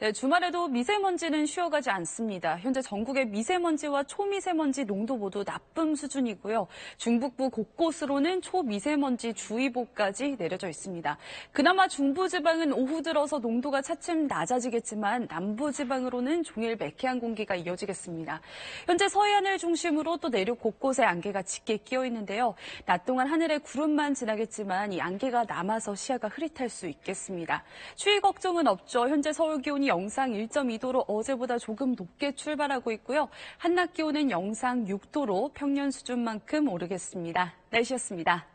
네, 주말에도 미세먼지는 쉬어가지 않습니다. 현재 전국의 미세먼지와 초미세먼지 농도 모두 나쁨 수준이고요. 중북부 곳곳으로는 초미세먼지 주의보까지 내려져 있습니다. 그나마 중부지방은 오후 들어서 농도가 차츰 낮아지겠지만 남부지방으로는 종일 매캐한 공기가 이어지겠습니다. 현재 서해안을 중심으로 또 내륙 곳곳에 안개가 짙게 끼어 있는데요. 낮 동안 하늘에 구름만 지나겠지만 이 안개가 남아서 시야가 흐릿할 수 있겠습니다. 추위 걱정은 없죠. 현재 서울 기온이 영상 1.2도로 어제보다 조금 높게 출발하고 있고요. 한낮 기온은 영상 6도로 평년 수준만큼 오르겠습니다. 날씨였습니다.